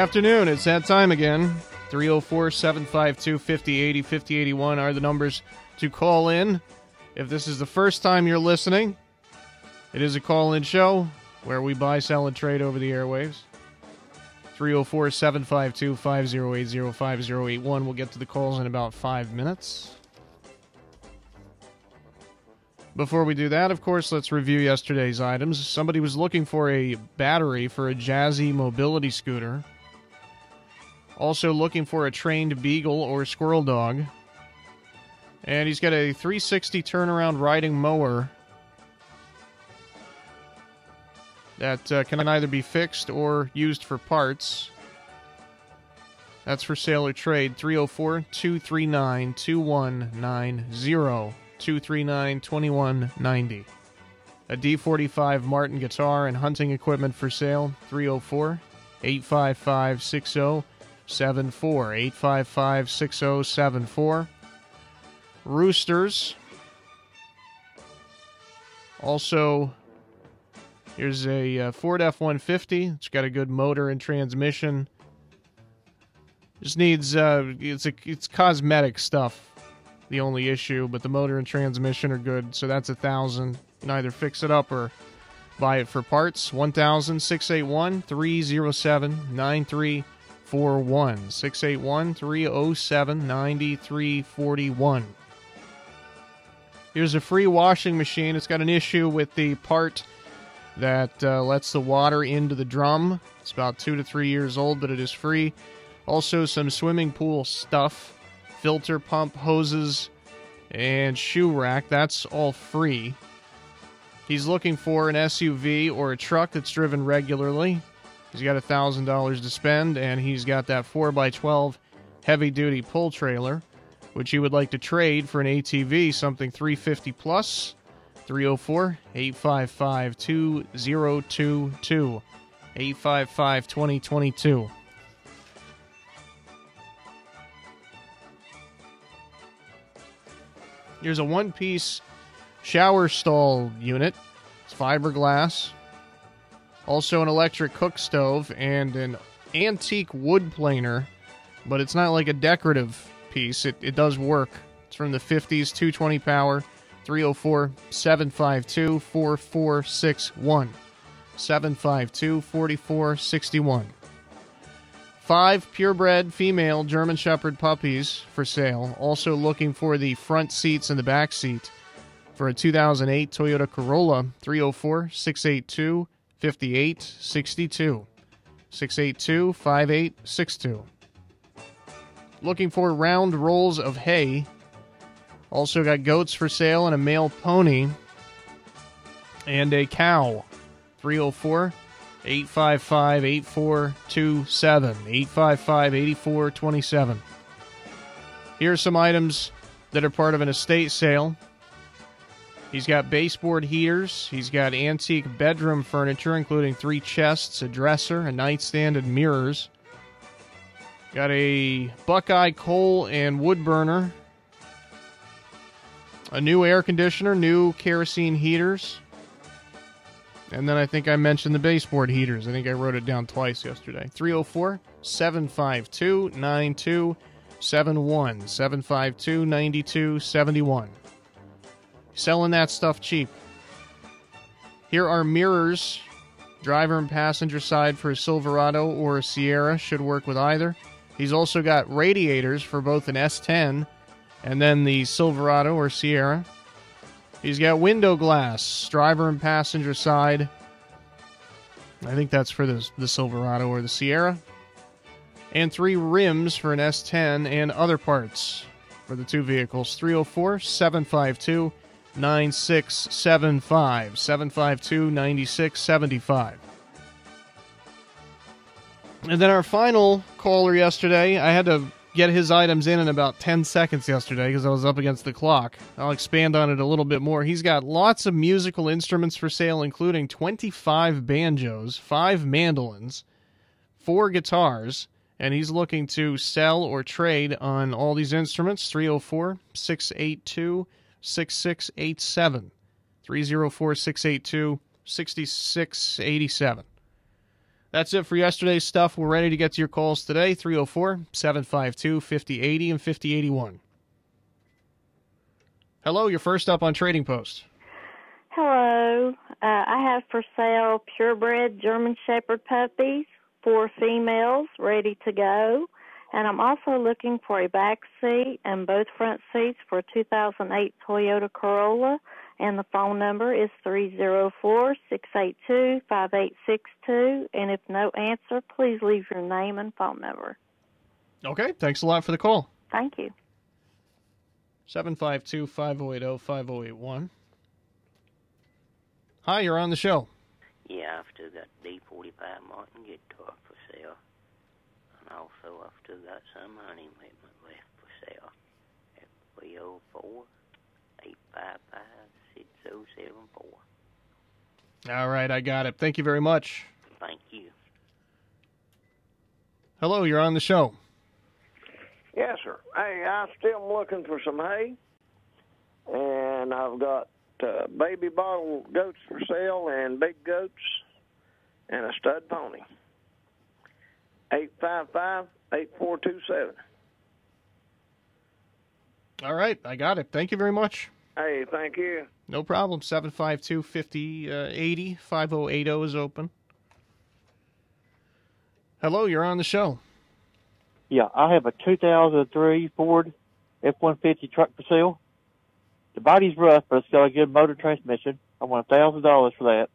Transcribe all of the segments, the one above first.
Afternoon. It's that time again. 304 752 5080 5081 are the numbers to call in. If this is the first time you're listening, it is a call in show where we buy, sell, and trade over the airwaves. 304 752 5080 5081. We'll get to the calls in about five minutes. Before we do that, of course, let's review yesterday's items. Somebody was looking for a battery for a Jazzy mobility scooter. Also looking for a trained beagle or squirrel dog. And he's got a 360 turnaround riding mower that uh, can either be fixed or used for parts. That's for sale or trade 304 239 2190. 239 2190. A D45 Martin guitar and hunting equipment for sale 304 855 6074. 855 6074. Roosters. Also, here's a uh, Ford F 150. It's got a good motor and transmission. Just needs, uh, it's, a, it's cosmetic stuff the only issue, but the motor and transmission are good, so that's a thousand. You can either fix it up or buy it for parts. One thousand six eight one three zero seven nine three four one six eight one three zero seven ninety three forty one. Here's a free washing machine. It's got an issue with the part that uh, lets the water into the drum. It's about two to three years old, but it is free. Also, some swimming pool stuff filter pump, hoses, and shoe rack. That's all free. He's looking for an SUV or a truck that's driven regularly. He's got $1,000 to spend, and he's got that 4x12 heavy duty pull trailer, which he would like to trade for an ATV, something 350 plus. 304 855 2022. 855 2022. Here's a one piece shower stall unit. It's fiberglass. Also, an electric cook stove and an antique wood planer, but it's not like a decorative piece. It, it does work. It's from the 50s, 220 power, 304 752 4461. 752 4461. Five purebred female German Shepherd puppies for sale. Also looking for the front seats and the back seat for a 2008 Toyota Corolla 304 682 5862. 682 5862. Looking for round rolls of hay. Also got goats for sale and a male pony and a cow. 304 855 8427. 855 8427. Here are some items that are part of an estate sale. He's got baseboard heaters. He's got antique bedroom furniture, including three chests, a dresser, a nightstand, and mirrors. Got a Buckeye coal and wood burner. A new air conditioner, new kerosene heaters. And then I think I mentioned the baseboard heaters. I think I wrote it down twice yesterday. 304 752 9271. 752 9271. Selling that stuff cheap. Here are mirrors, driver and passenger side for a Silverado or a Sierra. Should work with either. He's also got radiators for both an S10 and then the Silverado or Sierra. He's got window glass, driver and passenger side. I think that's for the, the Silverado or the Sierra. And three rims for an S10 and other parts for the two vehicles. 304 752 9675. 752 9675. And then our final caller yesterday, I had to get his items in in about 10 seconds yesterday because I was up against the clock. I'll expand on it a little bit more. He's got lots of musical instruments for sale, including 25 banjos, 5 mandolins, 4 guitars, and he's looking to sell or trade on all these instruments 304 682 6687. 304 682 6687. That's it for yesterday's stuff. We're ready to get to your calls today 304 752 5080 and 5081. Hello, you're first up on Trading Post. Hello. Uh, I have for sale purebred German Shepherd puppies, four females ready to go. And I'm also looking for a back seat and both front seats for a 2008 Toyota Corolla. And the phone number is 304-682-5862 and if no answer please leave your name and phone number. Okay thanks a lot for the call. Thank you. 752-5080-5081 hi you're on the show. Yeah i've still got d45 martin guitar for sale. and also i've still got some honey equipment left for sale at 304 855 6074. All right, I got it. Thank you very much. Thank you. Hello, you're on the show. Yes, sir. Hey, I'm still looking for some hay, and I've got uh, baby bottle goats for sale and big goats and a stud pony. Eight five five eight four two seven. All right, I got it. Thank you very much. Hey, thank you. No problem. 752 5080 uh, 5080 is open. Hello, you're on the show. Yeah, I have a 2003 Ford F-150 truck for sale. The body's rough, but it's got a good motor transmission. I want a thousand dollars for that.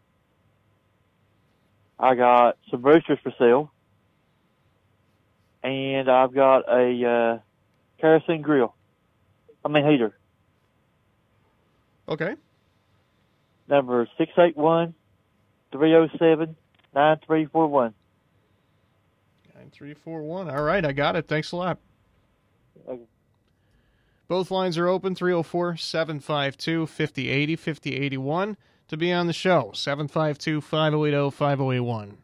I got some roosters for sale, and I've got a uh, kerosene grill. I mean heater. Okay. Number 681 307 9341. 9341. All right, I got it. Thanks a lot. Okay. Both lines are open 304 752 5080 5081 to be on the show. 752 5080 5081.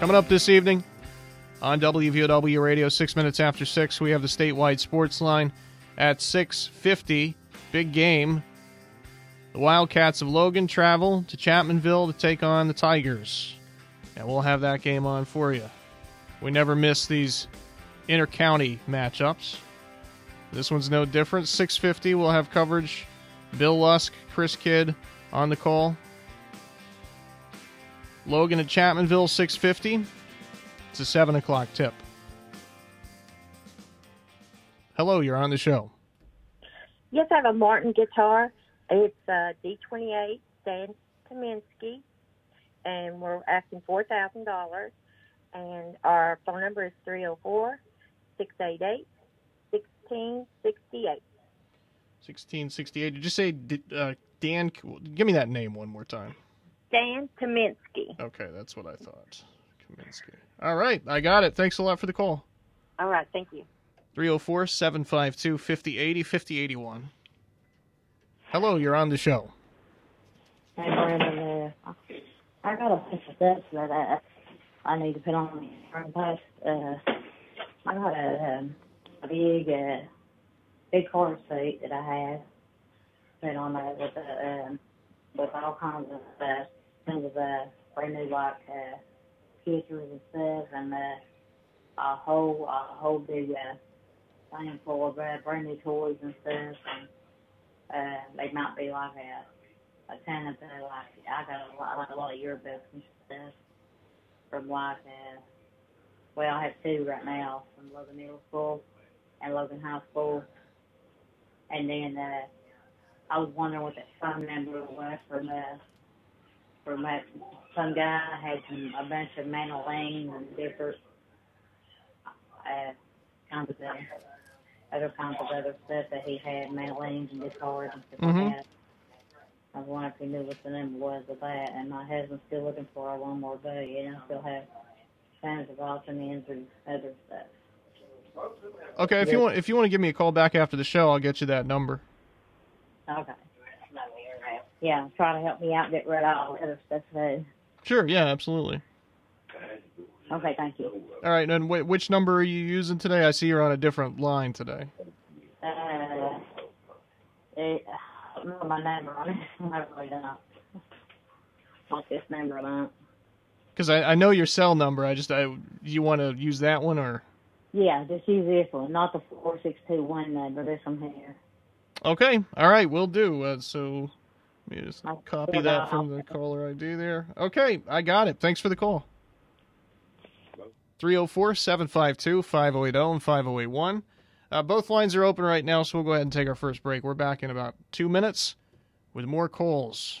Coming up this evening on WVOW Radio, six minutes after six, we have the statewide sports line at 6:50. Big game. The Wildcats of Logan travel to Chapmanville to take on the Tigers. And we'll have that game on for you. We never miss these inter-county matchups. This one's no different. 6:50 we'll have coverage. Bill Lusk, Chris Kidd on the call. Logan at Chapmanville 6:50. It's a seven o'clock tip. Hello, you're on the show. Yes, I have a Martin guitar. It's a D28 Dan Tyminski, and we're asking four thousand dollars. And our phone number is 304 688 1668. 1668. Did you say uh, Dan? Give me that name one more time. Dan Tyminski. Okay, that's what I thought. Tyminski. All right, I got it. Thanks a lot for the call. All right, thank you. 304 752 5080 5081. Hello, you're on the show. Hey, Brandon. Uh, I got a bunch of steps that uh, I need to put on the front post. Uh, I got a, um, a big, uh, big car seat that I had put on there with, uh, um, with all kinds of uh, things of uh, brand new like uh, pictures and stuff, and uh, a whole, a whole big uh, thing full of uh, brand new toys and stuff. And, uh, they might be like a, a ton of uh, like I got a lot, like a lot of yearbooks and stuff from like uh, well I have two right now from Logan Middle School and Logan High School, and then uh, I was wondering what that phone number was from uh, from uh, some guy had some a bunch of mandolins and different uh, kinds of uh, other kinds of other stuff that he had, mandolins and guitars and stuff Mhm. like that. I was wondering if he knew what the number was of that. And my husband's still looking for a lawnmower buddy, and I still have tons of Altamins and other stuff. Okay, if you want if you want to give me a call back after the show, I'll get you that number. Okay. Yeah, try to help me out get rid of all the other stuff too. Sure, yeah, absolutely. Okay, thank you. All right, and wh- which number are you using today? I see you're on a different line today. Uh, it, I don't know my number on it. I really don't. Want this number. Because I, I know your cell number. I just I you want to use that one or Yeah, just use this one, not the four six two one number. This one here. okay. All right, we'll do. Uh, so let me just I'll copy that out. from the caller ID there. Okay, I got it. Thanks for the call. 304-752-5080 and 5081. Uh, both lines are open right now, so we'll go ahead and take our first break. We're back in about two minutes with more calls.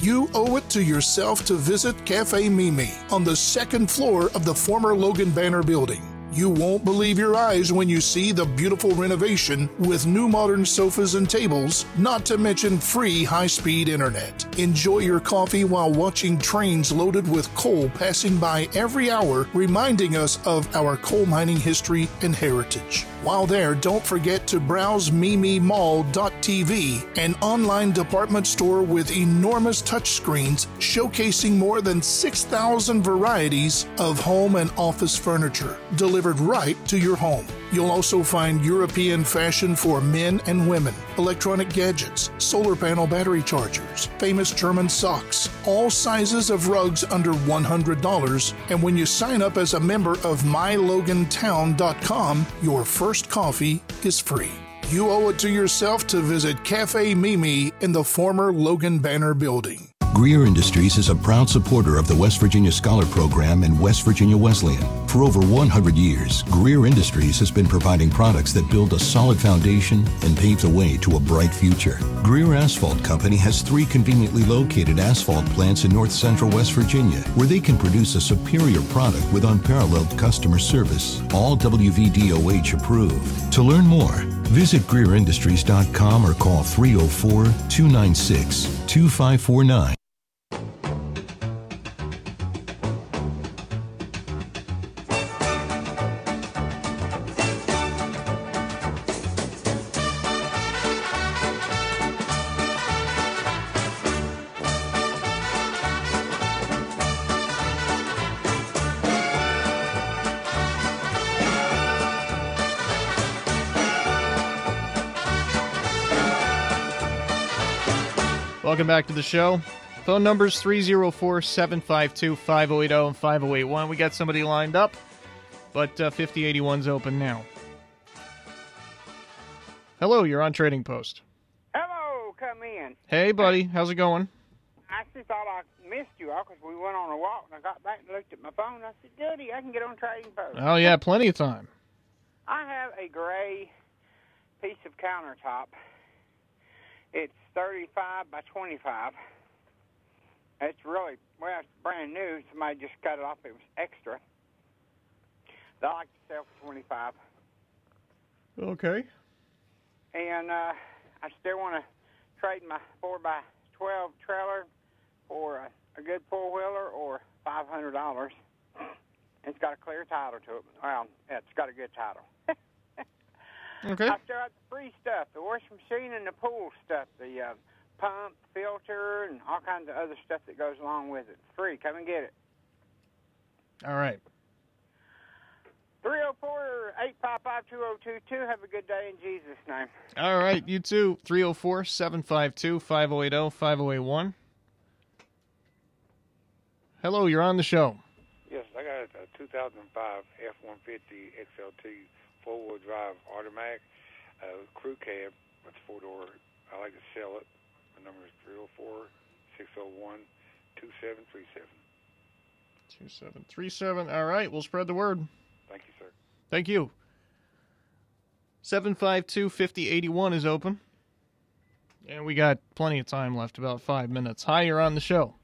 You owe it to yourself to visit Cafe Mimi on the second floor of the former Logan Banner building. You won't believe your eyes when you see the beautiful renovation with new modern sofas and tables, not to mention free high speed internet. Enjoy your coffee while watching trains loaded with coal passing by every hour, reminding us of our coal mining history and heritage. While there, don't forget to browse mimimall.tv, an online department store with enormous touchscreens showcasing more than 6,000 varieties of home and office furniture right to your home. You'll also find European fashion for men and women, electronic gadgets, solar panel battery chargers, famous German socks, all sizes of rugs under $100. And when you sign up as a member of mylogantown.com, your first coffee is free. You owe it to yourself to visit Cafe Mimi in the former Logan Banner building. Greer Industries is a proud supporter of the West Virginia Scholar Program and West Virginia Wesleyan. For over 100 years, Greer Industries has been providing products that build a solid foundation and pave the way to a bright future. Greer Asphalt Company has three conveniently located asphalt plants in north central West Virginia where they can produce a superior product with unparalleled customer service, all WVDOH approved. To learn more, visit GreerIndustries.com or call 304 296 2549. Back to the show. Phone numbers 304 752 5080 and 5081. We got somebody lined up, but uh, 5081's open now. Hello, you're on Trading Post. Hello, come in. Hey, buddy, how's it going? I actually thought I missed you all because we went on a walk and I got back and looked at my phone. I said, Goody, I can get on Trading Post. Oh, yeah, plenty of time. I have a gray piece of countertop. It's 35 by 25. It's really, well, it's brand new. Somebody just cut it off. It was extra. I like to sell for 25 Okay. and uh, I still want to trade my four by twelve trailer for a, a good four wheeler or five hundred dollars. It's got a clear title to it. Well, it's got a good title. Okay. I still have the free stuff, the washing machine and the pool stuff, the uh, pump, filter, and all kinds of other stuff that goes along with it. Free. Come and get it. All right. 304-855-2022. Have a good day in Jesus' name. All right, you too. 304 752 5080 5081. Hello, you're on the show. Yes, I got a 2005 F-150 XLT four-wheel drive automatic. uh, crew cab. It's four door. I like to sell it. My number is 304 601 2737. 2737. All right, we'll spread the word. Thank you, sir. Thank you. 752 5081 is open. And we got plenty of time left, about five minutes. Hi, you're on the show.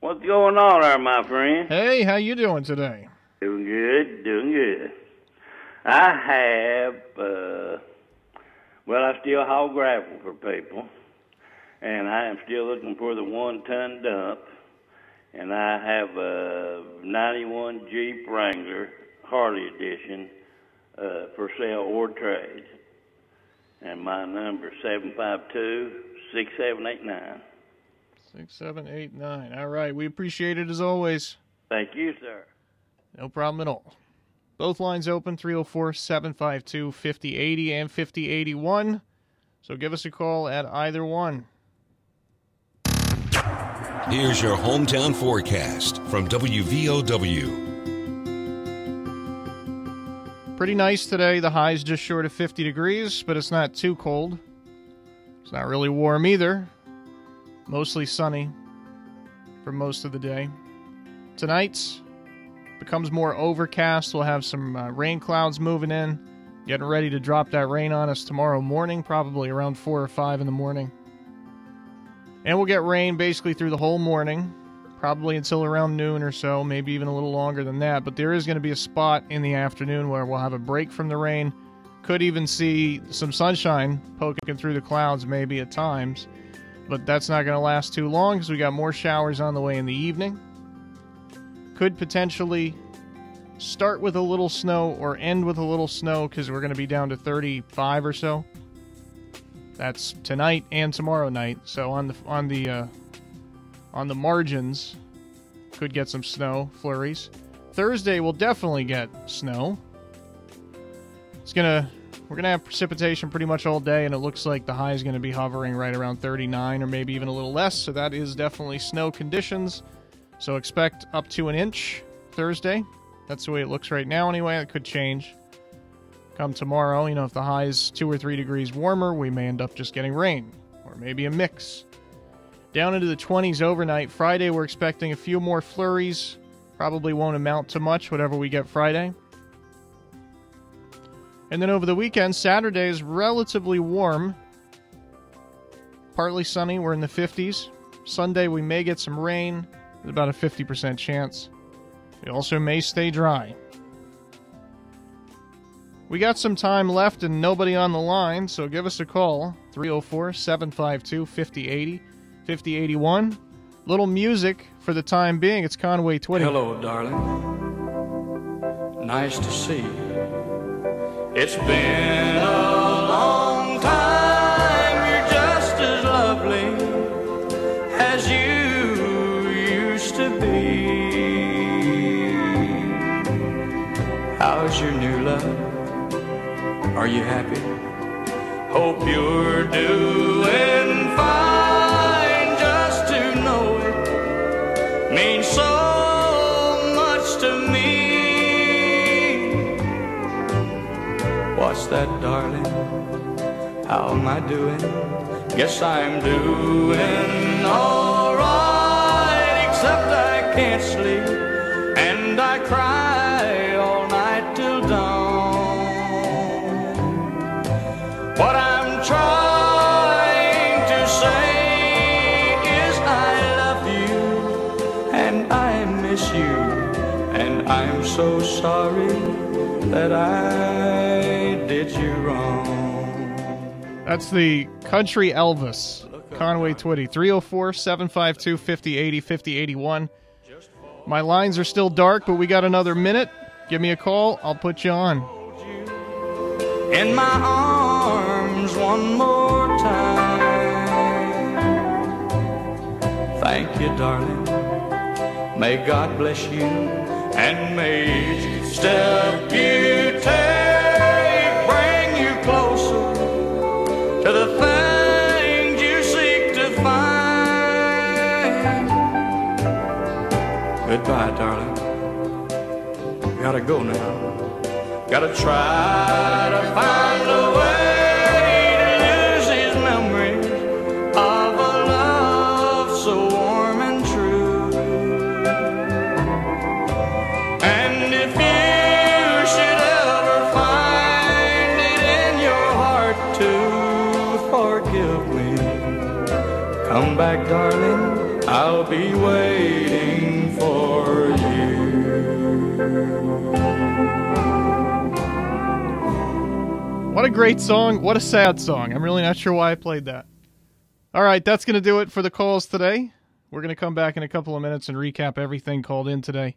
What's going on there, my friend? Hey, how you doing today? Doing good, doing good. I have, uh, well, I still haul gravel for people, and I am still looking for the one-ton dump, and I have a 91 Jeep Wrangler Harley Edition uh, for sale or trade, and my number is 752-6789. 6789. All right, we appreciate it as always. Thank you, sir. No problem at all. Both lines open 304 752 5080 and 5081. So give us a call at either one. Here's your hometown forecast from WVOW. Pretty nice today. The high's just short of 50 degrees, but it's not too cold. It's not really warm either. Mostly sunny for most of the day. Tonight's becomes more overcast. We'll have some uh, rain clouds moving in, getting ready to drop that rain on us tomorrow morning, probably around 4 or 5 in the morning. And we'll get rain basically through the whole morning, probably until around noon or so, maybe even a little longer than that. But there is going to be a spot in the afternoon where we'll have a break from the rain. Could even see some sunshine poking through the clouds, maybe at times. But that's not going to last too long because we got more showers on the way in the evening. Could potentially start with a little snow or end with a little snow because we're going to be down to 35 or so. That's tonight and tomorrow night. So on the on the uh, on the margins, could get some snow flurries. Thursday we'll definitely get snow. It's gonna we're gonna have precipitation pretty much all day, and it looks like the high is gonna be hovering right around 39 or maybe even a little less. So that is definitely snow conditions. So expect up to an inch Thursday. That's the way it looks right now. Anyway, it could change come tomorrow. You know, if the high is two or three degrees warmer, we may end up just getting rain or maybe a mix. Down into the 20s overnight. Friday, we're expecting a few more flurries. Probably won't amount to much, whatever we get Friday. And then over the weekend, Saturday is relatively warm. Partly sunny, we're in the 50s. Sunday, we may get some rain. There's about a 50% chance. It also may stay dry. We got some time left and nobody on the line, so give us a call 304 752 5080 5081. Little music for the time being. It's Conway Twitty. Hello, darling. Nice to see you. It's been How's your new love? Are you happy? Hope you're doing fine. Just to know it means so much to me. What's that, darling? How am I doing? Guess I'm doing alright, except I can't sleep and I cry so sorry that I did you wrong. That's the country Elvis, Conway Twitty. 304 752 5080 5081. My lines are still dark, but we got another minute. Give me a call. I'll put you on. in my arms one more time. Thank you, darling. May God bless you and may each step you take bring you closer to the things you seek to find. Goodbye, darling. Gotta go now. Gotta try to find a be waiting for you. What a great song. What a sad song. I'm really not sure why I played that. All right, that's going to do it for the calls today. We're going to come back in a couple of minutes and recap everything called in today.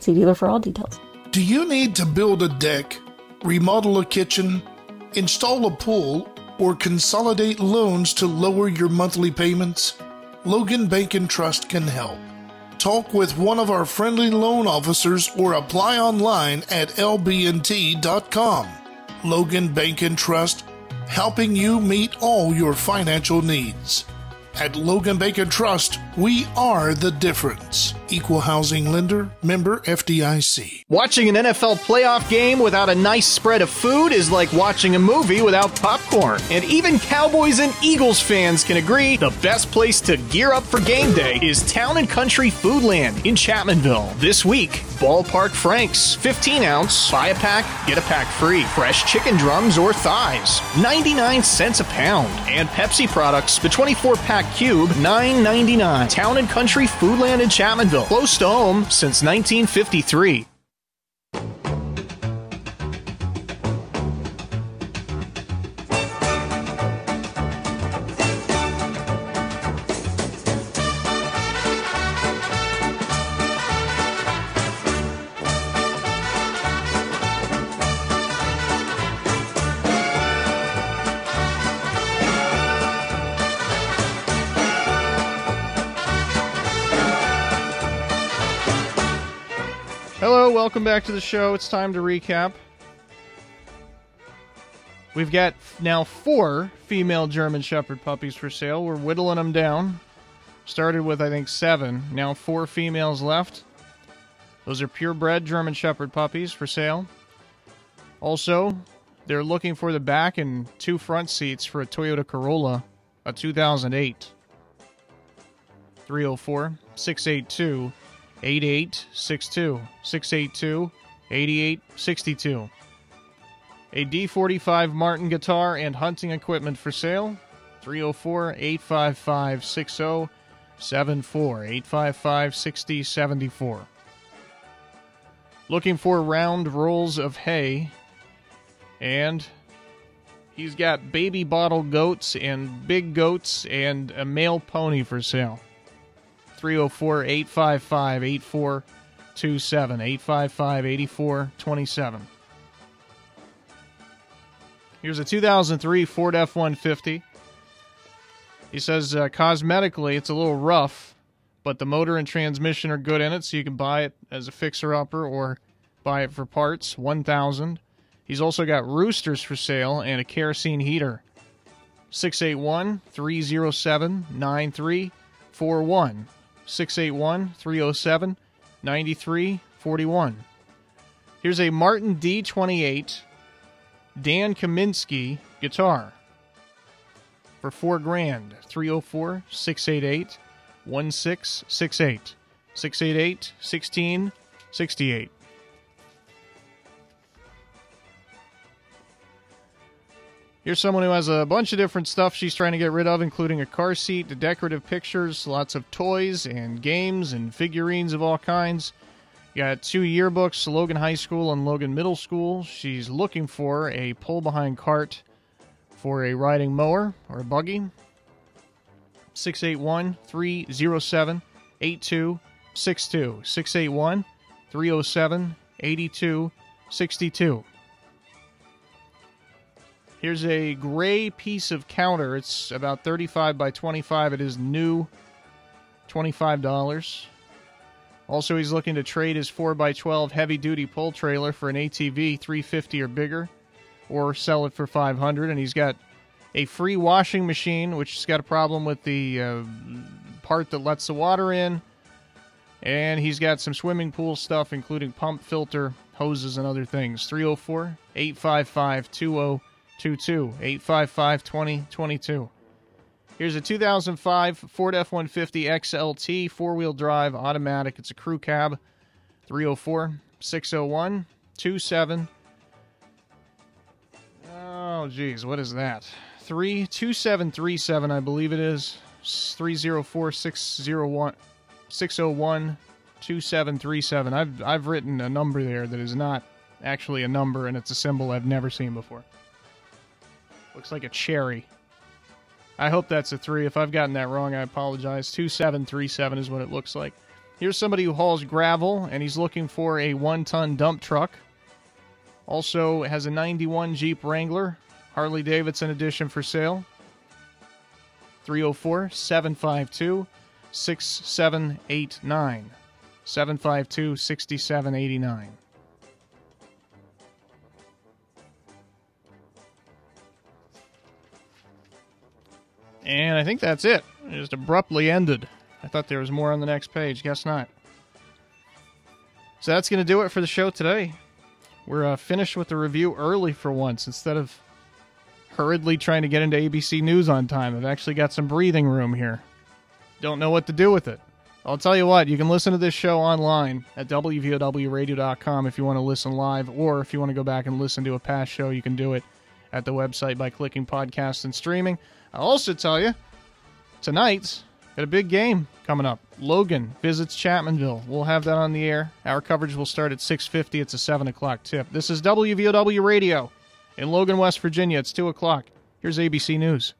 See dealer for all details. Do you need to build a deck, remodel a kitchen, install a pool, or consolidate loans to lower your monthly payments? Logan Bank and Trust can help. Talk with one of our friendly loan officers or apply online at lbnt.com. Logan Bank and Trust, helping you meet all your financial needs. At Logan Bank and Trust, we are the difference. Equal housing lender, member FDIC. Watching an NFL playoff game without a nice spread of food is like watching a movie without popcorn. And even Cowboys and Eagles fans can agree the best place to gear up for game day is Town and Country Foodland in Chapmanville. This week, Ballpark Franks, 15 ounce, buy a pack, get a pack free. Fresh chicken drums or thighs, 99 cents a pound. And Pepsi products, the 24 pack cube, 9.99. Town and Country Foodland in Chapmanville, close to home since 1953. Welcome back to the show. It's time to recap. We've got now four female German Shepherd puppies for sale. We're whittling them down. Started with, I think, seven. Now four females left. Those are purebred German Shepherd puppies for sale. Also, they're looking for the back and two front seats for a Toyota Corolla, a 2008. 304 682 8862 682 8862. A D45 Martin guitar and hunting equipment for sale. 304 855 6074. 855 6074. Looking for round rolls of hay. And he's got baby bottle goats and big goats and a male pony for sale. 304 855 8427. 855 8427. Here's a 2003 Ford F 150. He says uh, cosmetically it's a little rough, but the motor and transmission are good in it, so you can buy it as a fixer upper or buy it for parts. 1000 He's also got roosters for sale and a kerosene heater. 681 307 9341. 681 307 9341. Here's a Martin D28 Dan Tyminski guitar for four grand. 304 688 1668. 688 1668. Here's someone who has a bunch of different stuff she's trying to get rid of, including a car seat, decorative pictures, lots of toys and games and figurines of all kinds. You got two yearbooks, Logan High School and Logan Middle School. She's looking for a pull behind cart for a riding mower or a buggy. 681 307 8262. 681 307 8262. Here's a gray piece of counter. It's about 35 by 25. It is new, $25. Also, he's looking to trade his 4x12 heavy duty pull trailer for an ATV 350 or bigger, or sell it for 500. And he's got a free washing machine, which has got a problem with the uh, part that lets the water in. And he's got some swimming pool stuff, including pump filter, hoses, and other things. 304 855 2022. 855 2022. Here's a 2005 Ford F 150 XLT, four wheel drive, automatic. It's a crew cab. 304 601 27. Oh, geez, what is that? 32737, I believe it is. 304 601 601 2737. I've, I've written a number there that is not actually a number, and it's a symbol I've never seen before. Looks like a cherry. I hope that's a three. If I've gotten that wrong, I apologize. 2737 is what it looks like. Here's somebody who hauls gravel, and he's looking for a one ton dump truck. Also has a 91 Jeep Wrangler, Harley Davidson edition for sale. 304 752 6789. 752 6789. And I think that's it. It just abruptly ended. I thought there was more on the next page. Guess not. So that's going to do it for the show today. We're uh, finished with the review early for once instead of hurriedly trying to get into ABC News on time. I've actually got some breathing room here. Don't know what to do with it. I'll tell you what, you can listen to this show online at WVOWradio.com if you want to listen live, or if you want to go back and listen to a past show, you can do it at the website by clicking podcast and streaming. I'll also tell you, tonight's got a big game coming up. Logan visits Chapmanville. We'll have that on the air. Our coverage will start at 6.50. It's a 7 o'clock tip. This is WVOW Radio in Logan, West Virginia. It's 2 o'clock. Here's ABC News.